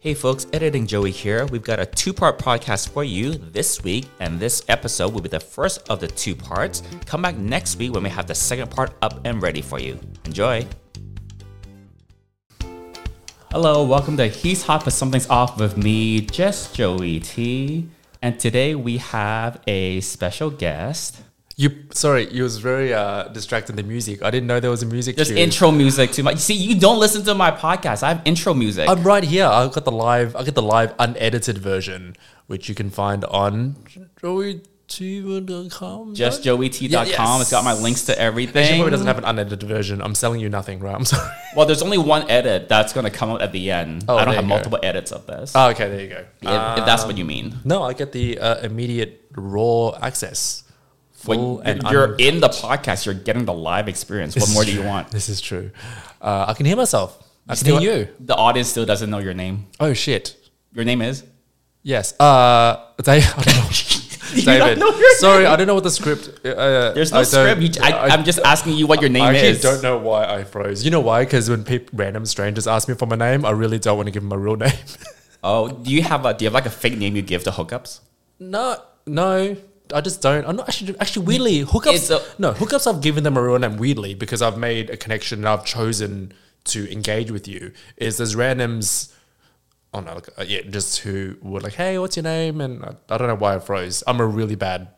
Hey folks, Editing Joey here. We've got a two part podcast for you this week, and this episode will be the first of the two parts. Come back next week when we have the second part up and ready for you. Enjoy! Hello, welcome to He's Hot but Something's Off with me, just Joey T. And today we have a special guest. You sorry, you was very uh, distracted the music. I didn't know there was a music. Just cue. intro music to my. See, you don't listen to my podcast. I have intro music. I'm right here. I've got the live. I got the live unedited version, which you can find on joeytv.com. JustJoeyT.com. Yeah, yes. It's got my links to Actually, everything. probably doesn't have an unedited version. I'm selling you nothing, right? I'm sorry. Well, there's only one edit that's going to come out at the end. Oh, I don't have you go. multiple edits of this. Oh, okay, there you go. if, if that's what you mean. No, I get the uh, immediate raw access. When and you're in the podcast, you're getting the live experience. What more do you want? This is true. Uh, I can hear myself. I can hear you. The audience still doesn't know your name. Oh shit. Your name is? Yes. Uh, Dave, I don't know. David. Sorry, I don't know what the script. Uh, There's no I script. You, I, I, I'm just asking you what your name I is. don't know why I froze. You know why? Because when peop random strangers ask me for my name, I really don't want to give them my real name. Oh, do you have a? Do you have like a fake name you give to hookups? no, no, I just don't. I'm not actually. Actually, weirdly, hookups. A- no, hookups. I've given them a real name weirdly because I've made a connection and I've chosen to engage with you. Is there's randoms. Oh no, like, uh, yeah, just who were like, "Hey, what's your name?" And I, I don't know why I froze. I'm a really bad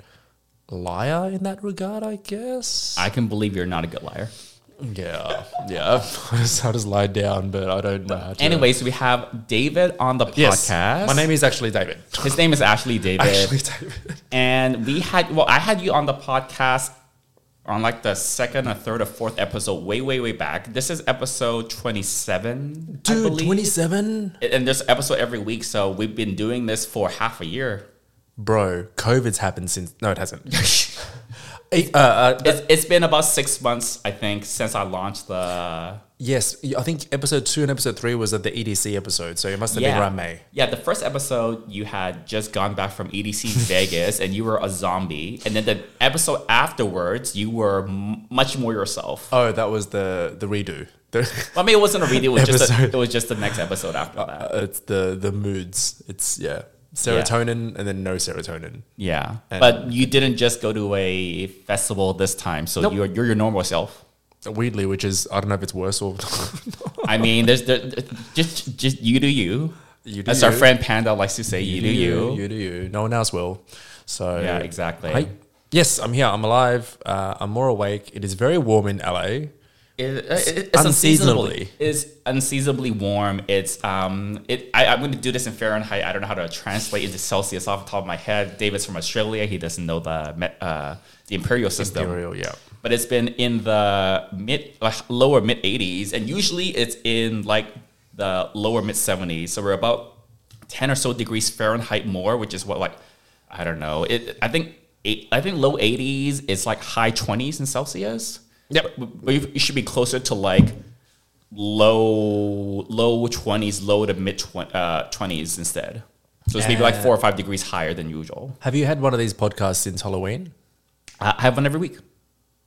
liar in that regard, I guess. I can believe you're not a good liar. Yeah, yeah. I just, I just lied down, but I don't know. How to. Anyways, we have David on the yes, podcast. my name is actually David. His name is Ashley David. Actually, David. And we had, well, I had you on the podcast on like the second or third or fourth episode, way, way, way back. This is episode 27. Dude, twenty-seven, And there's episode every week. So we've been doing this for half a year. bro. COVID's happened since. No, it hasn't. Eh, uh, uh, It's, it's been about six months, I think, since I launched the. yes, I think episode two and episode three was at the EDC episode, so it must have been around May. Yeah, the first episode you had just gone back from EDC Vegas and you were a zombie. And then the episode afterwards, you were m- much more yourself. Oh, that was the the redo. The, I mean, it wasn't a redo. It was just a, it was just the next episode after that. uh, it's the the moods. It's yeah, serotonin and then no serotonin. Yeah, And- but you didn't just go to a festival this time, so Nope. you're you're your normal self. Weirdly, which is I don't know if it's worse or. I mean, there's there, just just you do you. You do As our friend Panda likes to say, you, do you. You do you. No one else will. So Yeah, exactly. Hi. Yes, I'm here. I'm alive. Uh, I'm more awake. It is very warm in LA. It, it, it's unseasonably. Unseasonably. It's unseasonably warm. It's um. It. I, I'm going to do this in Fahrenheit. I don't know how to translate into Celsius off the top of my head. David's from Australia. He doesn't know the uh, the imperial system. Imperial, yeah. But it's been in the mid, lower mid 80s, and usually it's in like the lower mid 70s. So we're about 10 or so degrees Fahrenheit more, which is what like I don't know. It. I think. Eight, I think low 80s is like high 20s in Celsius. Yep. But, you should be closer to like low low 20s, low to mid uh, 20s instead. So it's maybe like four or five degrees higher than usual. Have you had one of these podcasts since Halloween? I have one every week.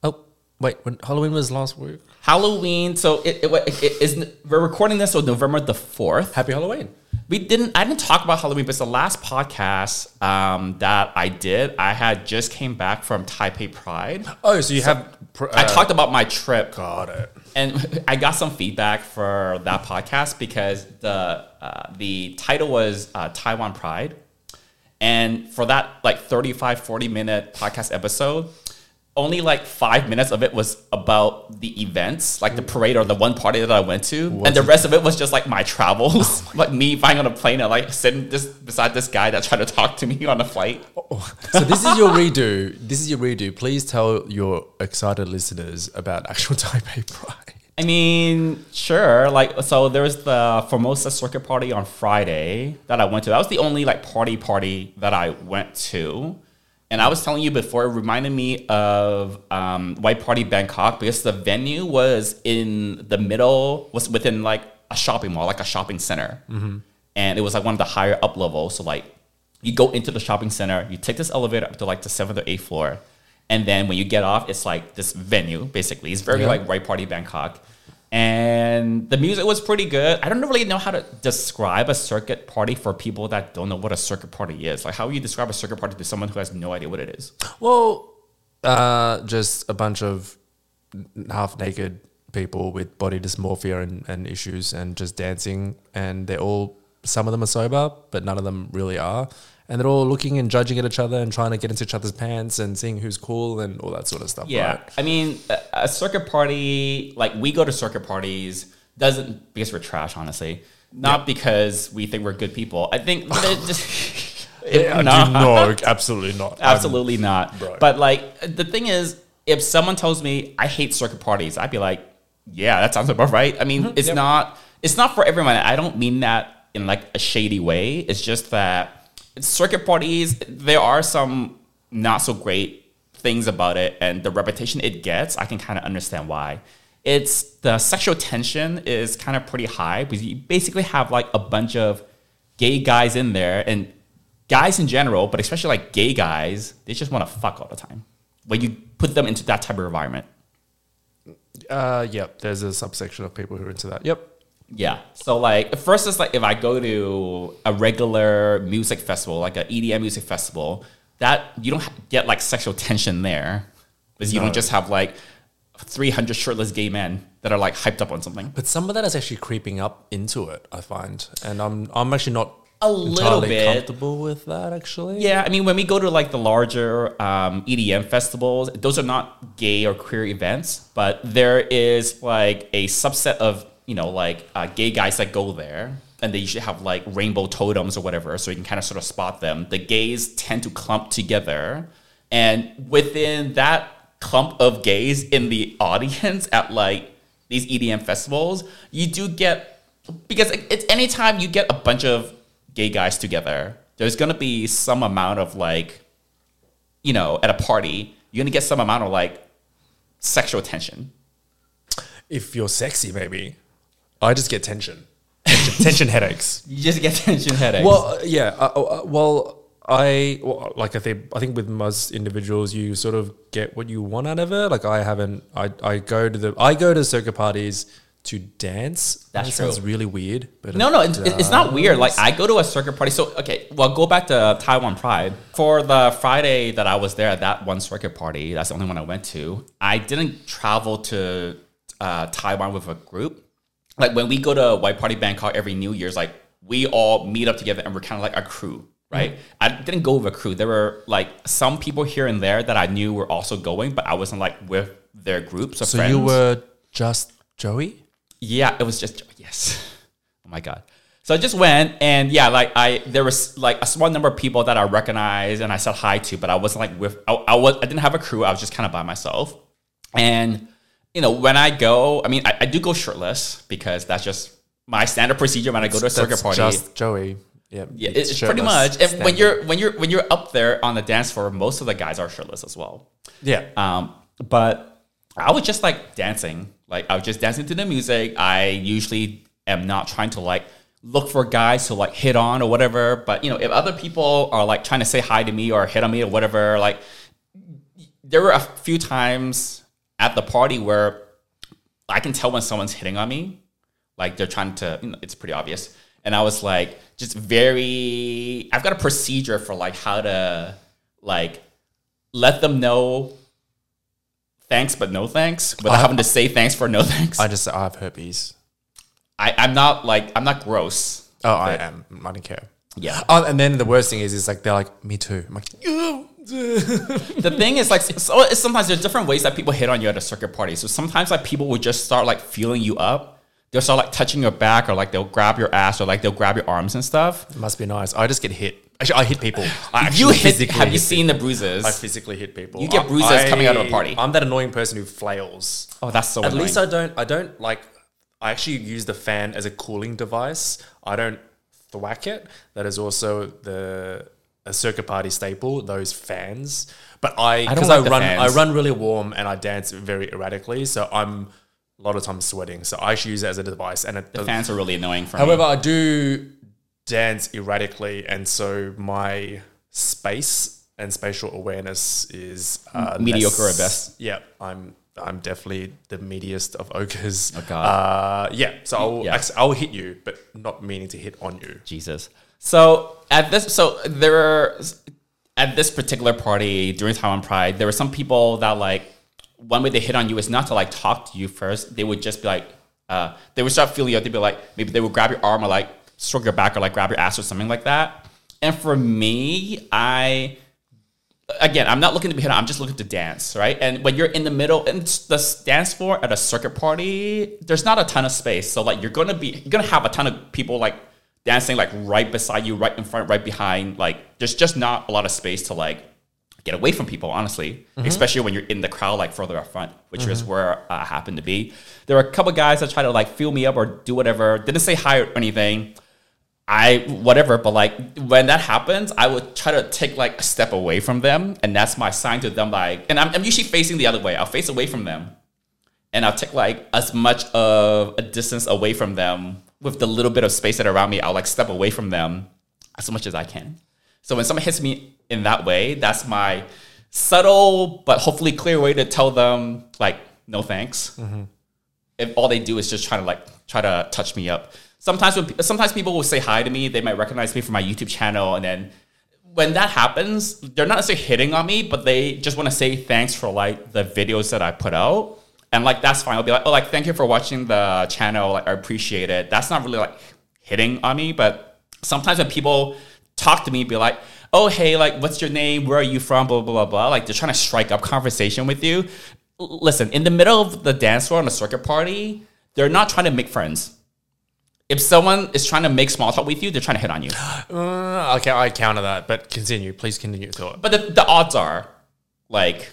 Oh, wait. When Halloween was last week. Halloween. So it, it, it, it is. We're recording this on November the fourth. Happy Halloween. We didn't. I didn't talk about Halloween, but it's the last podcast um, that I did. I had just came back from Taipei Pride. Oh, so you have. Pr- I uh, talked about my trip. Got it. and I got some feedback for that podcast because the uh, the title was uh, Taiwan Pride, and for that like 35 40 minute podcast episode only like five minutes of it was about the events like the parade or the one party that I went to and the rest of it was just like my travels like me flying on a plane and like sitting this beside this guy that tried to talk to me on a flight So this is your redo. This is your redo. Please tell your excited listeners about actual Taipei Pride. I mean, sure. Like, so there was the Formosa Circuit Party on Friday that I went to. That was the only like party party that I went to. And I was telling you before, it reminded me of um, White Party Bangkok because the venue was in the middle, was within like a shopping mall, like a shopping center. And it was like one of the higher up levels. So, like, you go into the shopping center, you take this elevator up to like the seventh or eighth floor. And then when you get off, it's like this venue, basically. It's very Yeah. like White Party Bangkok. And the music was pretty good. I don't really know how to describe a circuit party for people that don't know what a circuit party is. Like, how would you describe a circuit party to someone who has no idea what it is? Well, uh, just a bunch of half naked people with body dysmorphia and, and issues and just dancing. And they're all, some of them are sober, but none of them really are. And they're all looking and judging at each other and trying to get into each other's pants and seeing who's cool and all that sort of stuff. Yeah, right? I mean, a, a circuit party like we go to circuit parties doesn't because we're trash, honestly. Not because we think we're good people. I think just Yeah, No. absolutely not. I'm- absolutely not. Bro. But like the thing is, if someone tells me I hate circuit parties, I'd be like, yeah, that sounds about right. I mean, mm-hmm. it's Yep. not it's not for everyone. I don't mean that in like a shady way. It's just that circuit parties, there are some not so great things about it, and the reputation it gets, I can kind of understand why. It's the sexual tension is kind of pretty high because you basically have like a bunch of gay guys in there and guys in general, but especially like gay guys, they just want to fuck all the time. When you put them into that type of environment. Uh, yep, there's a subsection of people who are into that. Yep. Yeah. So like first it's like if I go to a regular music festival, like an EDM music festival, that you don't get like sexual tension there. Because you don't just have like 300 shirtless gay men that are like hyped up on something. But some of that is actually creeping up into it, I find. And I'm I'm actually not A little bit. comfortable with that actually. Yeah, I mean, when we go to like the larger um, EDM festivals, those are not gay or queer events, but there is like a subset of you know like uh, gay guys that go there, and they usually have like rainbow totems or whatever, so you can kind of sort of spot them. The gays tend to clump together, and within that clump of gays in the audience at like these EDM festivals, you do get because it- it's anytime you get a bunch of gay guys together, there's gonna be some amount of like, you know, at a party, you're gonna get some amount of like sexual tension. If you're sexy, maybe. I just get tension. Tension, tension headaches. You just get tension headaches. Well, uh, yeah. Uh, uh, well, I well, like I think I think with most individuals, you sort of get what you want out of it. Like I haven't. I I go to the I go to circuit parties to dance. That's that sounds true. really weird, but No, no, it's, it's not weird. Like. I go to a circuit party. So okay, well, go back to Taiwan Pride for the Friday that I was there at that one circuit party. That's the only one I went to. I didn't travel to uh, Taiwan with a group. Like when we go to White Party Bangkok every New Year's, like we all meet up together and we're kind of like a crew, right? Mm-hmm. I didn't go with a crew. There were like some people here and there that I knew were also going, but I wasn't like with their groups of So friends. you were just Joey. Yeah, it was just yes. Oh my god. So I just went and yeah, like I there was like a small number of people that I recognized and I said hi to, but I wasn't like with I, I was I didn't have a crew. I was just kind of by myself. And you know, when I go, I mean, I, I do go shirtless because that's just my standard procedure when I go to a circuit That's party. Just Joey. Yeah, yeah, it's pretty much. And when you're when you're when you're up there on the dance floor, most of the guys are shirtless as well. yeah. Um, but I was just like dancing. Like I was just dancing to the music. I usually am not trying to like look for guys to like hit on or whatever. But you know, if other people are like trying to say hi to me or hit on me or whatever, like there were a few times at the party where I can tell when someone's hitting on me. Like they're trying to, you know, it's pretty obvious. And I was like, just very, I've got a procedure for like how to like let them know thanks, but no thanks without I- having to say thanks for no thanks. I just I have herpes. I, I'm not like, I'm not gross. Oh, I am. I don't care. Yeah. Oh, and then the worst thing is, is like they're like, me too. I'm like, the thing is like so sometimes there's different ways that people hit on you at a circuit party. So sometimes like people will just start like feeling you up. They'll start like touching your back or like they'll grab your ass or like they'll grab your arms and stuff. it must be nice. I just get hit. Actually, I hit people. I You hit, have you hit seen the bruises? I physically hit people. You get I- bruises coming out of a party. I'm that annoying person who flails. oh, that's so At annoying. least I don't. I don't like. I actually use the fan as a cooling device. I don't thwack it. That is also the a circuit party staple. Those fans. But I because like I, run. fans. I run really warm and I dance very erratically. So I'm a lot of times sweating. So I actually use it as a device. And it, the fans are really annoying for However, me. However, I do dance erratically, and so my space and spatial awareness is uh, Mediocre at best. Yeah, I'm I'm definitely the meatiest of ogres. Oh, God. Uh, yeah. So I'll, Yeah. I'll hit you, but not meaning to hit on you. Jesus. So at this, so there are at this particular party during Taiwan Pride, there were some people that like one way they hit on you is not to like talk to you first. They would just be like, uh, they would start feeling you. They'd be like, maybe they would grab your arm or like stroke your back or like grab your ass or something like that. And for me, I again, I'm not looking to be hit on. I'm just looking to dance, right? And when you're in the middle, and the dance floor at a circuit party, there's not a ton of space. So like, you're gonna be, you're gonna have a ton of people like dancing like right beside you, right in front, right behind. Like, there's just not a lot of space to like get away from people, honestly, mm-hmm. especially when you're in the crowd like further up front, which is mm-hmm. where I happened to be. There were a couple guys that try to like feel me up or do whatever. Didn't say hi or anything. I whatever, but like when that happens, I would try to take like a step away from them, and that's my sign to them. Like, and I'm, I'm usually facing the other way. I'll face away from them, and I'll take like as much of a distance away from them with the little bit of space that around me. I'll like step away from them as much as I can. So when someone hits me in that way, that's my subtle but hopefully clear way to tell them like no thanks mm-hmm. if all they do is just try to like try to touch me up. Sometimes when sometimes people will say hi to me, they might recognize me from my YouTube channel, and then when that happens, they're not necessarily hitting on me, but they just want to say thanks for like the videos that I put out, and like that's fine. I'll be like, oh, like thank you for watching the channel, like I appreciate it. That's not really like hitting on me, but sometimes when people talk to me, be like, oh hey, like what's your name? Where are you from? Blah blah blah blah. Like they're trying to strike up conversation with you. L- Listen, in the middle of the dance floor on a circuit party, they're not trying to make friends. If someone is trying to make small talk with you, they're trying to hit on you. Uh, okay, I counter that, but continue. Please continue your thought. But the, the odds are, like,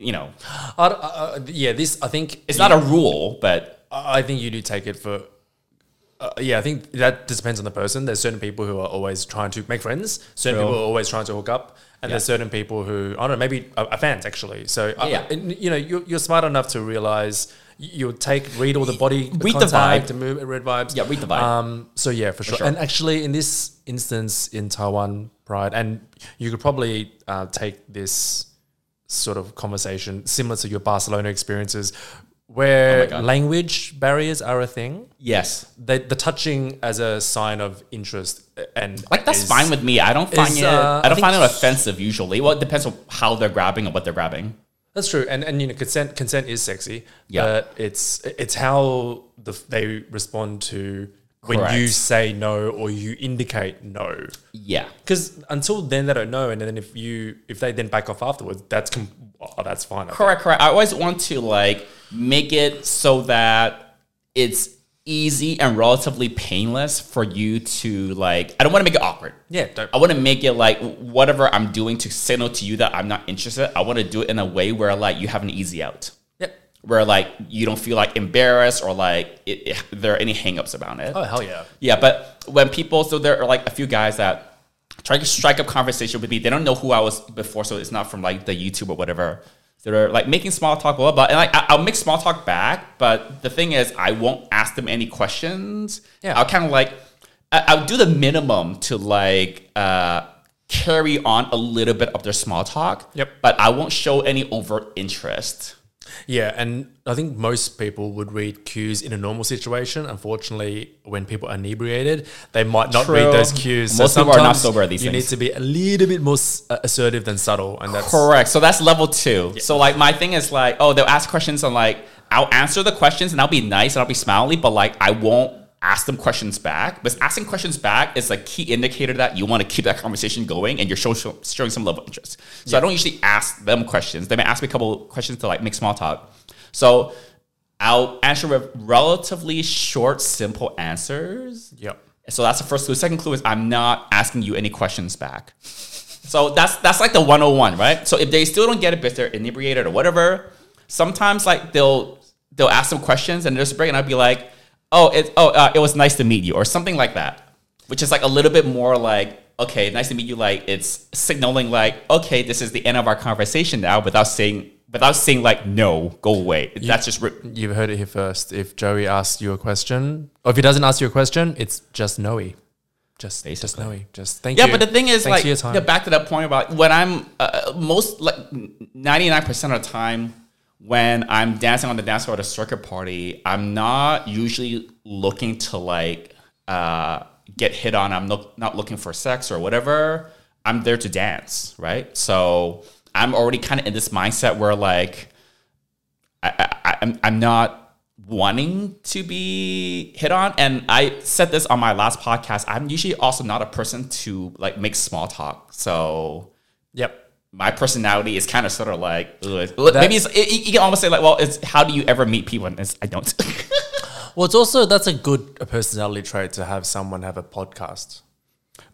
you know, Uh, uh, yeah, this I think it's not a rule, but I think you do take it for. Uh, yeah, I think that just depends on the person. There's certain people who are always trying to make friends. Certain True. people are always trying to hook up, and there's certain people who I don't know, maybe are, are fans actually. So I- Yeah. and, you know, you're, you're smart enough to realize you'll take read all the body Read the contact vibe. and move read vibes. Yeah, read the vibe. Um, so yeah, for sure. sure. And actually, in this instance in Taiwan Pride, and you could probably uh, take this sort of conversation similar to your Barcelona experiences, where Oh language barriers are a thing. yes, The, the touching as a sign of interest and like that's is- fine with me. I don't find is, it. uh, I I don't find it offensive usually. Well, it depends on how they're grabbing and what they're grabbing. That's true, and and you know consent consent is sexy. Yeah. but it's it's how the, they respond to when you say no or you indicate no. Yeah, Because until then they don't know, and then if you if they then back off afterwards, that's com- oh, that's fine. I think. correct, correct. I always want to like make it so that it's easy and relatively painless for you to like. I don't want to make it awkward. Yeah, don't, I want to make it like whatever I'm doing to signal to you that I'm not interested. I want to do it in a way where like you have an easy out. Where like you don't feel like embarrassed or like it, it, there are any hangups about it. Oh hell yeah. Yeah, but when people, so there are like a few guys that try to strike up conversation with me. They don't know who I was before, so it's not from like the YouTube or whatever. So they're like making small talk, blah, blah, blah. And like I- I'll make small talk back, but the thing is, I won't ask them any questions. Yeah. I'll kind of like, I- I'll do the minimum to like uh, carry on a little bit of their small talk. Yep. But I won't show any overt interest. Yeah, and I think most people would read cues in a normal situation. Unfortunately, when people are inebriated, they might not read those cues. Most people are not sober at these You things. need to be a little bit more uh, assertive than subtle, and that's Correct. So that's level two. So like my thing is like, oh, they'll ask questions and like I'll answer the questions and I'll be nice and I'll be smiley, but like I won't ask them questions back. But asking questions back is a key indicator that you want to keep that conversation going and you're show, show- showing some level of interest. So I don't usually ask them questions. They may ask me a couple questions to like make small talk. So I'll answer with relatively short, simple answers. Yep. So that's the first clue. Second clue is I'm not asking you any questions back. So that's that's like the 101, right? So if they still don't get it if they're inebriated or whatever, sometimes like they'll they'll ask some questions and there's a break and I'll be like, oh, it oh uh, it was nice to meet you or something like that, which is like a little bit more like okay, nice to meet you. Like it's signaling like okay, this is the end of our conversation now without saying without saying like no, go away. That's just You've heard it here first. If Joey asks you a question, or if he doesn't ask you a question, it's just noey. Just, just noey. Just thank Yeah, you. Yeah, but the thing is, Thanks like, yeah, back to that point about when I'm uh, most like ninety nine percent of the time when I'm dancing on the dance floor at a circuit party, I'm not usually looking to like uh, get hit on. I'm not not looking for sex or whatever. I'm there to dance, right? So I'm already kind of in this mindset where like I, I, I'm I'm not wanting to be hit on. And I said this on my last podcast. I'm usually also not a person to like make small talk. So Yep. My personality is kind of sort of like ugh. maybe it's, it, you can almost say like, well, it's how do you ever meet people? And it's, I don't. Well, it's also that's a good personality trait to have someone have a podcast.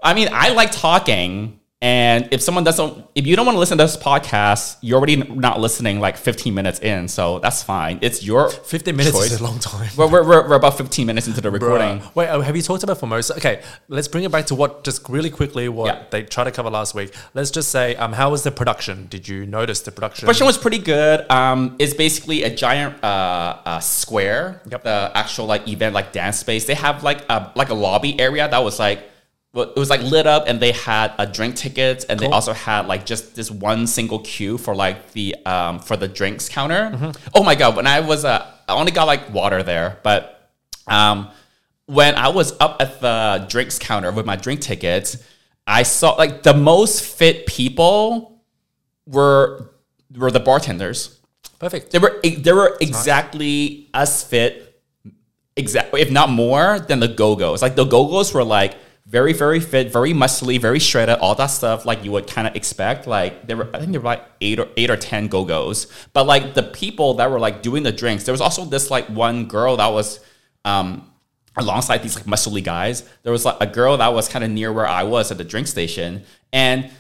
I mean, I like talking. And if someone doesn't, if you don't want to listen to this podcast, you're already not listening like 15 minutes in. So that's fine. It's your 15 minutes choice. is a long time. We're, we're, we're, we're about 15 minutes into the recording. Bruh. Wait, oh, have you talked about Formosa? Okay, let's bring it back to what just really quickly what Yeah. they tried to cover last week. Let's just say, um, how was the production? Did you notice the production? Production was pretty good. Um, it's basically a giant uh, uh, square. Yep. The actual like event like dance space. They have like a like a lobby area that was like well, it was like lit up, and they had a drink tickets, and they also had like just this one single queue for like the um for the drinks counter. Mm-hmm. Oh my god! When I was uh, I only got like water there, but um when I was up at the drinks counter with my drink tickets, I saw like the most fit people were were the bartenders. Perfect. They were they were exactly as fit, exactly if not more than the Go Go's. Like the Go Go's were like very very fit, very muscly, very shredded, all that stuff like you would kind of expect. Like there were I think there were like eight or eight or ten Go Go's, but like the people that were like doing the drinks, there was also this like one girl that was. um alongside these like muscly guys there was like a girl that was kind of near where i was at the drink station and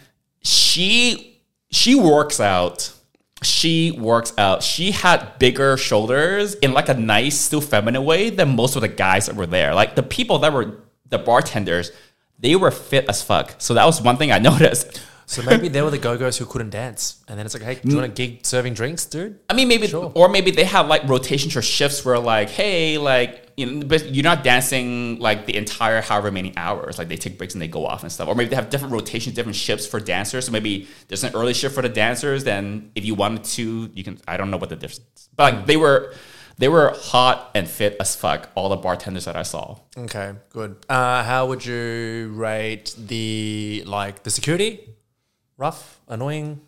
she she works out she works out she had bigger shoulders in like a nice still feminine way than most of the guys that were there like the people that were the bartenders they were fit as fuck so that was one thing i noticed So maybe they were the go-go's who couldn't dance, and then it's like, hey, do you want a gig serving drinks, dude? I mean, maybe, Sure. or maybe they have like rotations or shifts where, like, hey, like, you know, but you're not dancing like the entire however many hours. Like, they take breaks and they go off and stuff. Or maybe they have different rotations, different shifts for dancers. So maybe there's an early shift for the dancers. Then if you wanted to, you can. I don't know what the difference. Is. But like, they were, they were hot and fit as fuck. All the bartenders that I saw. Okay, good. Uh, how would you rate the like the security? Rough, annoying.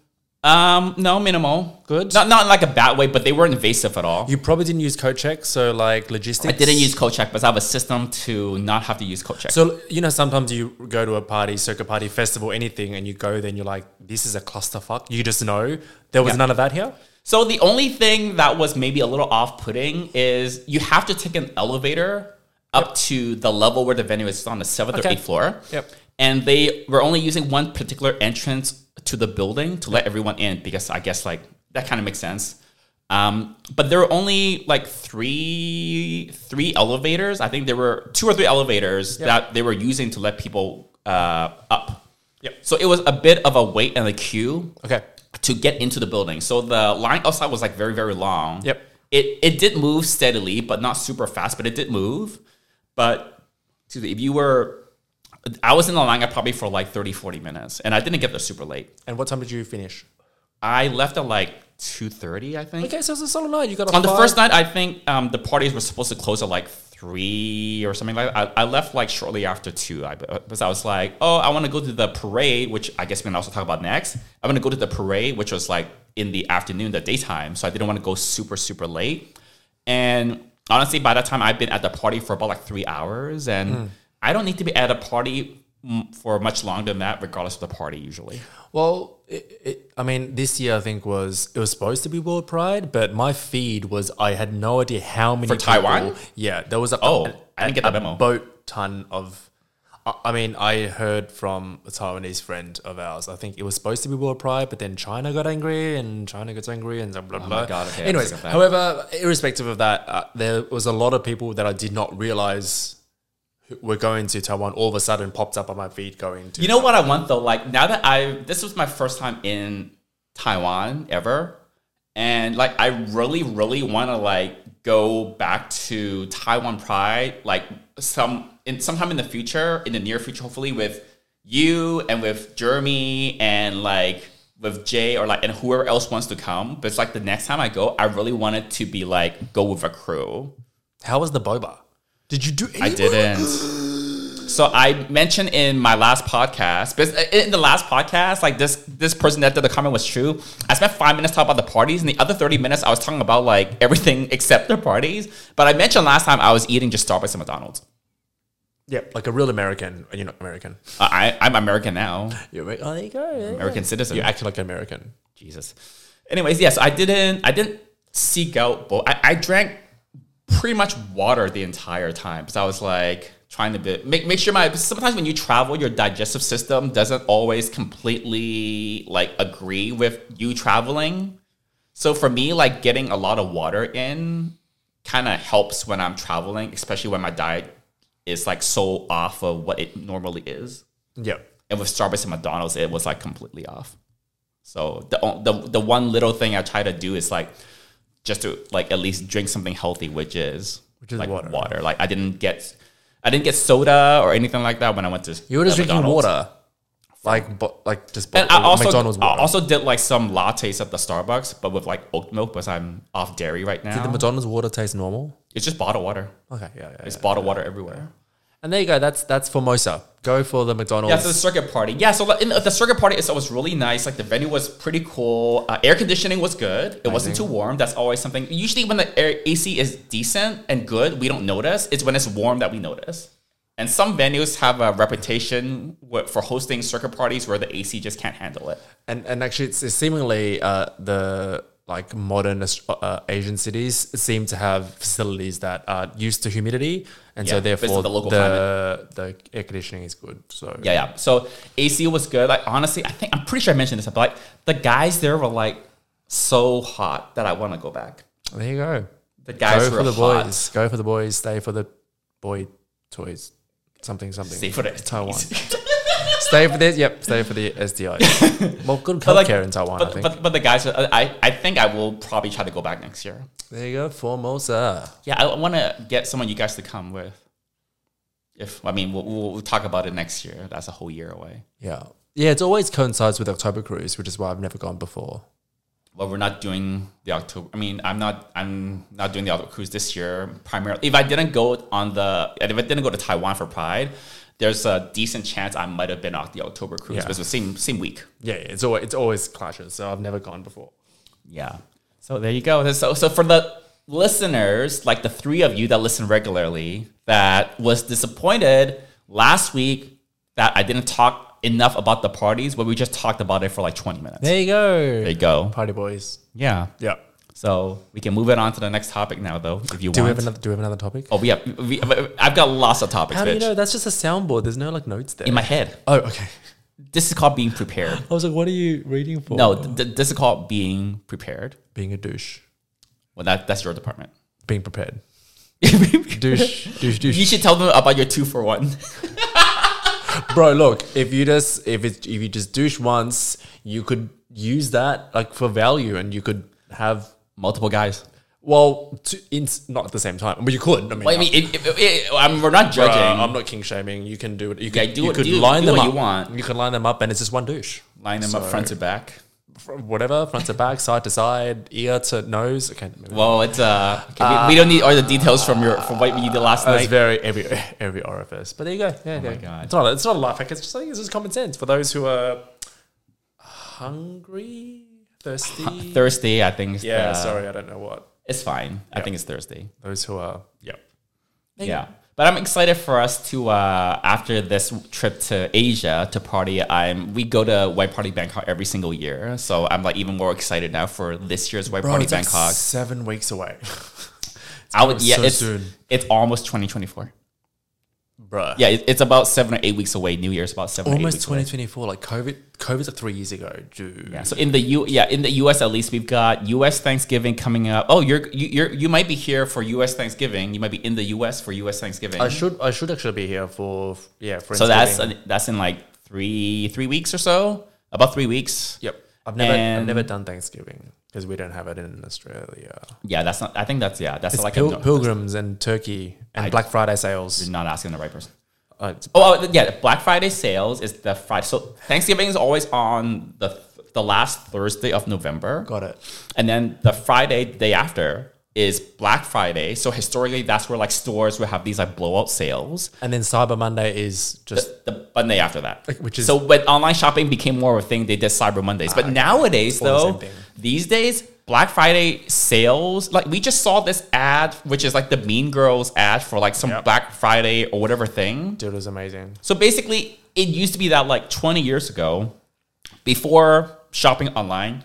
Um, no, minimal. Good. Not not in like a bad way, but they weren't invasive at all. You probably didn't use code check, so like logistics. I didn't use code check, but I have a system to not have to use code check. So you know, sometimes you go to a party, circuit party, festival, anything, and you go then you're like, "This is a clusterfuck." You just know there was Yeah. none of that here. So the only thing that was maybe a little off-putting is you have to take an elevator up to the level where the venue is on the seventh Okay. or eighth floor. Yep. And they were only using one particular entrance to the building to let everyone in because I guess like that kind of makes sense. Um, but there were only like three three elevators. I think there were two or three elevators that they were using to let people uh, up. Yep. So it was a bit of a wait and a queue Okay. To get into the building. So the line outside was like very, very long. Yep. It it did move steadily, but not super fast, but it did move. But excuse me, if you were I was in the line probably for like 30, 40 minutes, and I didn't get there super late. And what time did you finish? I left at like 2.30, I think. Okay, so it's a solid night. You got On the first night, I think um, the parties were supposed to close at like three or something like that. I, I left like shortly after two. I, because I was like, oh, I want to go to the parade, which I guess we can also talk about next. I'm going to go to the parade, which was like in the afternoon, the daytime. So I didn't want to go super, super late. And honestly, by that time, I've been at the party for about like three hours. And I don't need to be at a party mm, for much longer than that, regardless of the party, usually. Well, it, it, I mean, this year I think was it was supposed to be World Pride, but my feed was I had no idea how many For Taiwan? people- Yeah, there was a Oh, a- I didn't get the memo. boat ton of. I mean, I heard from a Taiwanese friend of ours. I think it was supposed to be World Pride, but then China got angry, and China got angry, and blah blah blah. Oh God, okay, Anyways, that. however, irrespective of that, uh, there was a lot of people that I did not realize were going to Taiwan. All of a sudden, popped up on my feed going to. You know what I want though? Like now that I this was my first time in Taiwan ever, and like I really, really want to like go back to Taiwan Pride, like some in sometime in the future, in the near future, hopefully with you and with Jeremy and like with Jay or like and whoever else wants to come. But it's like the next time I go, I really wanted to be like go with a crew. How was the boba? Did you do? Any I didn't. So I mentioned in my last podcast, in the last podcast, like this this person that did the comment was true. I spent five minutes talking about the parties, and the other thirty minutes I was talking about like everything except the parties. But I mentioned last time I was eating just Starbucks and McDonald's. Yeah, like a real American. You're not American. Uh, I I'm American now, You're right. Oh, there you go. Yeah, American citizen. You're acting like an American. Jesus. Anyways, yes, I didn't. I didn't seek out. But I, I drank pretty much water the entire time because I was like trying to be, make make sure my. Sometimes when you travel, your digestive system doesn't always completely like agree with you traveling. So for me, like getting a lot of water in kind of helps when I'm traveling, especially when my diet is like so off of what it normally is. Yeah. And with Starbucks and McDonald's, it was like completely off. So the the the one little thing I try to do is like just to like at least drink something healthy, which is Which is like water. Water. Like I didn't get I didn't get soda or anything like that when I went to. You were just drinking McDonald's. water, like bo- like just bo- And I also McDonald's I also did like some lattes at the Starbucks, but with like oat milk because I'm off dairy right now. Did the McDonald's water taste normal? it's just bottled water. Okay, yeah, yeah. It's yeah. bottled water everywhere. And there you go. That's that's Formosa. Go for the McDonald's. Yeah, so the circuit party. Yeah, so in the, circuit party itself was really nice. Like the venue was pretty cool. Uh, air conditioning was good. It wasn't too warm. That's always something. Usually, when the air AC is decent and good, we don't notice. It's when it's warm that we notice. And some venues have a reputation for hosting circuit parties where the AC just can't handle it. and and actually, it's, it's seemingly uh, the like modern uh, Asian cities seem to have facilities that are used to humidity, and Yeah, so therefore the local the the air conditioning is good. So Yeah, yeah. So AC was good. Like honestly, I think I'm pretty sure I mentioned this, but like the guys there were like so hot that I want to go back. there you go. The guys go were for the hot. boys. Go for the boys. Stay for the boy toys. Something something. Stay for the Taiwan. stay for this. Yep. Stay for the SDI. well, good But, like, in Taiwan. I think. but, but the guys, I, I think I will probably try to go back next year. there you go. Formosa. Yeah, I want to get some of you guys to come with. If I mean, we'll, we'll, we'll talk about it next year. That's a whole year away. Yeah. Yeah. It always coincides with October cruise, which is why I've never gone before. Well, we're not doing the October. I mean, I'm not. I'm not doing the October cruise this year. Primarily, if I didn't go on the, if I didn't go to Taiwan for Pride, there's a decent chance I might have been on the October cruise. Yeah. But it's the same same week. Yeah. It's always it's always clashes. So I've never gone before. Yeah. So there you go. So so for the listeners, like the three of you that listen regularly, that was disappointed last week that I didn't talk enough about the parties, but we just talked about it for like 20 minutes. There you go. There you go. Party boys. Yeah. Yeah. So we can move it on to the next topic now, though, if you Do we want. have another? Do we have another topic? oh, we have. We, I've got lots of topics, How do you bitch. know? That's just a soundboard. There's no like notes there. In my head. oh, okay. This is called being prepared. I was like, what are you reading for? No, th- th- this is called being prepared. being a douche. Well, that, that's your department. Being prepared. douche, douche, douche, douche. should tell them about your two for one. Bro, look, if you just if it's if you just douche once, you could use that like for value, and you could have Multiple guys. well, to, in not at the same time. But you could. I mean, Well, I mean, it, it, it, I mean, we're not bruh, judging. I'm not kink shaming. You can do it. You Yeah, could, do you could do- line do them what up. you want. You can line them up, and it's just one douche. Line them up So- front to back. From Whatever, front to back, side to side, ear to nose. Okay, maybe Well, it's uh, okay, we, we don't need all the details from your from what you did last That's night. very every every orifice. But there you go. Yeah, oh my God. It's not it's not a life hack. It's just it's just common sense for those who are hungry, thirsty. Thursday, I think. Yeah, the- sorry, I don't know what it's fine. I think it's Thursday. those who are. Yeah. Yeah. But I'm excited for us to uh, after this trip to Asia to party. I'm we go to White Party Bangkok every single year, so I'm like even more excited now for this year's White Bro, Party it's like Bangkok. seven weeks away. I would, coming yeah, so it's soon. it's almost 2024. Bruh. Yeah, it, it's about seven or eight weeks away. New Year's about seven. Almost 2024. Like COVID, COVID's like three years ago, dude. Yeah. So in the U, yeah, in the U.S. at least we've got U.S. Thanksgiving coming up. Oh, you're you, you're you might be here for U.S. Thanksgiving. You might be in the U.S. for U.S. Thanksgiving. I should I should actually be here for yeah. For so that's that's in like three three weeks or so. About three weeks. yep. I've never I've never done Thanksgiving because we don't have it in Australia. Yeah, that's not. I think that's yeah. That's It's like pil- a, pilgrims and turkey and I- Black Friday sales. You're not asking the right person. Uh, it's- Oh, oh, yeah. Black Friday sales is the Friday. So Thanksgiving is always on the the the last Thursday of November. Got it. And then the Friday day after is Black Friday. So historically, that's where like stores will have these like blowout sales. And then Cyber Monday is just The Monday after that, which is- so when online shopping became more of a thing, they did Cyber Mondays. But ah, nowadays, all the though, these days Black Friday sales, like we just saw this ad, which is like the Mean Girls ad for like some Yep. Black Friday or whatever thing. dude, it was amazing. So basically, it used to be that like 20 years ago, before shopping online,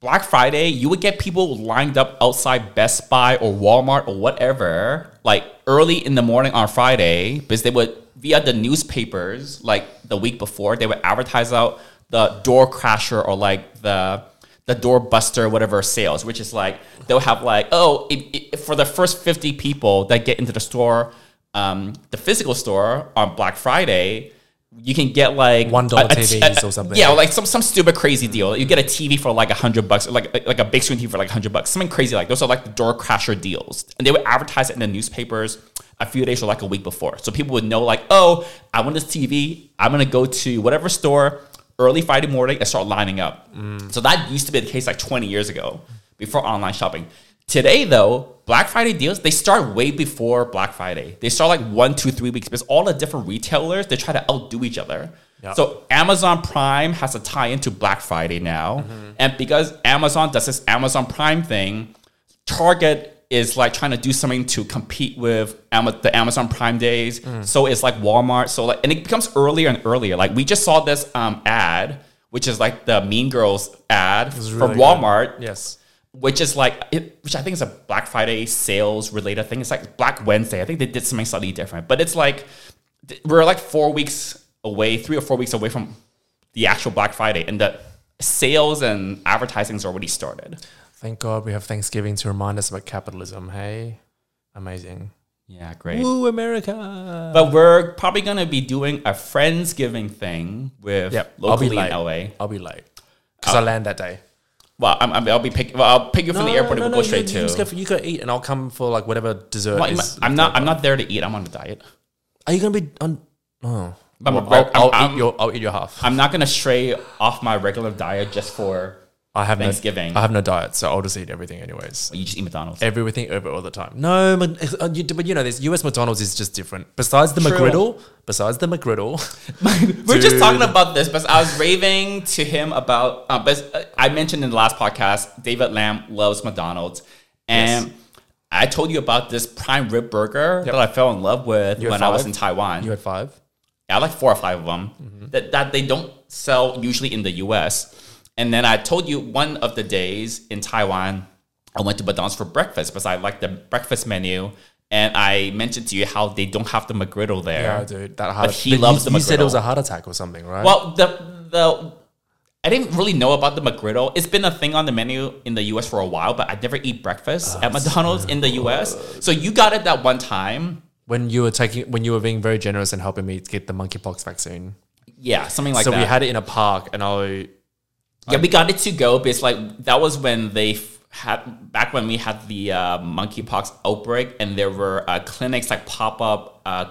Black Friday, you would get people lined up outside Best Buy or Walmart or whatever, like early in the morning on Friday, because they would, via the newspapers, like the week before, they would advertise out the door crasher or like the the door buster whatever sales which is like they'll have like oh if, if, for the first 50 people that get into the store um, the physical store on black friday you can get like $1 a- a- TVs a- or something. yeah like some some stupid crazy deal you get a tv for like a hundred bucks like like a big screen tv for like a hundred bucks something crazy like those are like the door crasher deals and they would advertise it in the newspapers a few days or like a week before so people would know like oh i want this tv i'm gonna go to whatever store early Friday morning and start lining up. Mm. So that used to be the case like 20 years ago before online shopping. Today, though, Black Friday deals, they start way before Black Friday. They start like one, two, three weeks because all the different retailers, they try to outdo each other. Yeah. So Amazon Prime has to tie into Black Friday now. And because Amazon does this Amazon Prime thing, Target is like trying to do something to compete with Ama- the Amazon Prime days. So it's like Walmart. So like, and it becomes earlier and earlier. Like we just saw this um, ad, which is like the Mean Girls ad really good. Walmart, Yes. Which is like it, which I think is a Black Friday sales related thing. It's like Black Wednesday. I think they did something slightly different, but it's like we're like four weeks away, three or four weeks away from the actual Black Friday, and the sales and advertising's already started. Thank God we have Thanksgiving to remind us about capitalism. Hey, amazing. Yeah, great. Woo, America. But we're probably gonna be doing a Friendsgiving thing with Yep. I'll be locally late. in LA. I'll be late uh, because I land that day. Well, I'm, I'm, I'll be pick. Well, I'll pick you from the airport and we'll go straight you, to. you go for, you go eat, and I'll come for like whatever dessert. Well, is I'm not. I'm not there to eat. I'm on a diet. Are you gonna be on? Oh, I'm a- Well, I'll, I'll I'm- eat your. I'll eat your half. I'm not gonna stray off my regular diet just for. I have Thanksgiving. No, I have no diet, so I'll just eat everything anyways. You just eat McDonald's. Everything over all the time. No, uh, but you know, this US McDonald's is just different. Besides the True. McGriddle, besides the McGriddle, We're just talking about this, but I was raving to him about. Uh, but uh, I mentioned in the last podcast, David Lamb loves McDonald's, and I told you about this prime rib burger that I fell in love with when I was in Taiwan. you had five. Yeah, I like four or five of them that, that they don't sell usually in the US. And then I told you one of the days in Taiwan, I went to McDonald's for breakfast because I like the breakfast menu. And I mentioned to you how they don't have the McGriddle there. Yeah, dude, that heart. But he loves you, the You said it was a heart attack or something, right? Well, the the I didn't really know about the McGriddle. It's been a thing on the menu in the US for a while, but I never eat breakfast Oh, at McDonald's in the US. So you got it that one time. when you were taking, when you were being very generous and helping me get the monkeypox vaccine, Yeah, something like so that. So we had it in a park, and I Yeah, we got it to go because like that was when they f- had back when we had the uh, monkeypox outbreak, and there were uh, clinics like pop up uh,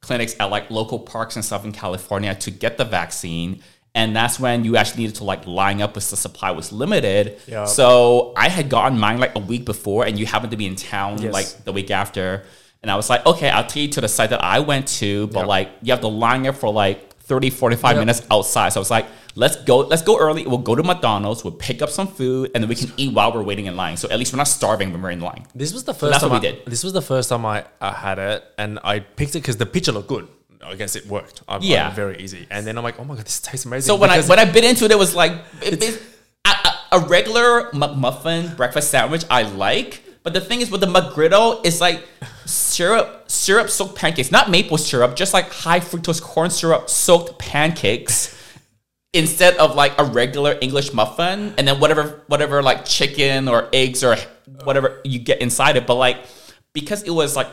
clinics at like local parks and stuff in California to get the vaccine. And that's when you actually needed to like line up because the supply was limited. Yeah. So I had gotten mine like a week before, and you happened to be in town Yes. like the week after. And I was like, okay, I'll take you to the site that I went to, but Yeah. like you have to line up for like 30, 45 Yeah. minutes outside. So I was like, let's go, let's go early. We'll go to McDonald's, we'll pick up some food, and then we can eat while we're waiting in line. So at least we're not starving when we're in line. This was the first that's time I, did. This was the first time I, I had it, and I picked it because the picture looked good. I guess it worked. I'm, Yeah. I'm very easy. And then I'm like, oh my god, this tastes amazing. So when I when I bit into it, it was like it, it- a, a- a regular McMuffin breakfast sandwich I like, but the thing is with the McGriddle, it's like syrup syrup soaked pancakes, not maple syrup, just like high fructose corn syrup soaked pancakes. Instead of like a regular English muffin, and then whatever whatever like chicken or eggs or whatever you get inside it, but like because it was like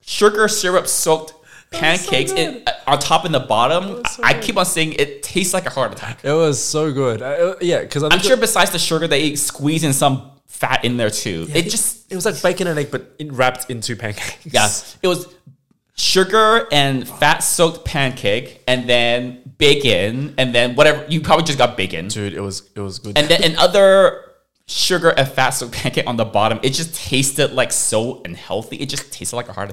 sugar syrup soaked pancakes in, uh, on top and the bottom, so I good. keep on saying it tastes like a heart attack. it was so good. Uh, yeah, because I'm sure besides the sugar, they squeeze in some fat in there too. it just it was like bacon and egg, but it wrapped into pancakes. yeah, it was sugar and fat soaked pancake, and then bacon, and then whatever. You probably just got bacon, Dude, it was it was good. and then another sugar and fat soaked pancake on the bottom. It just tasted like so unhealthy. It just tasted like a heart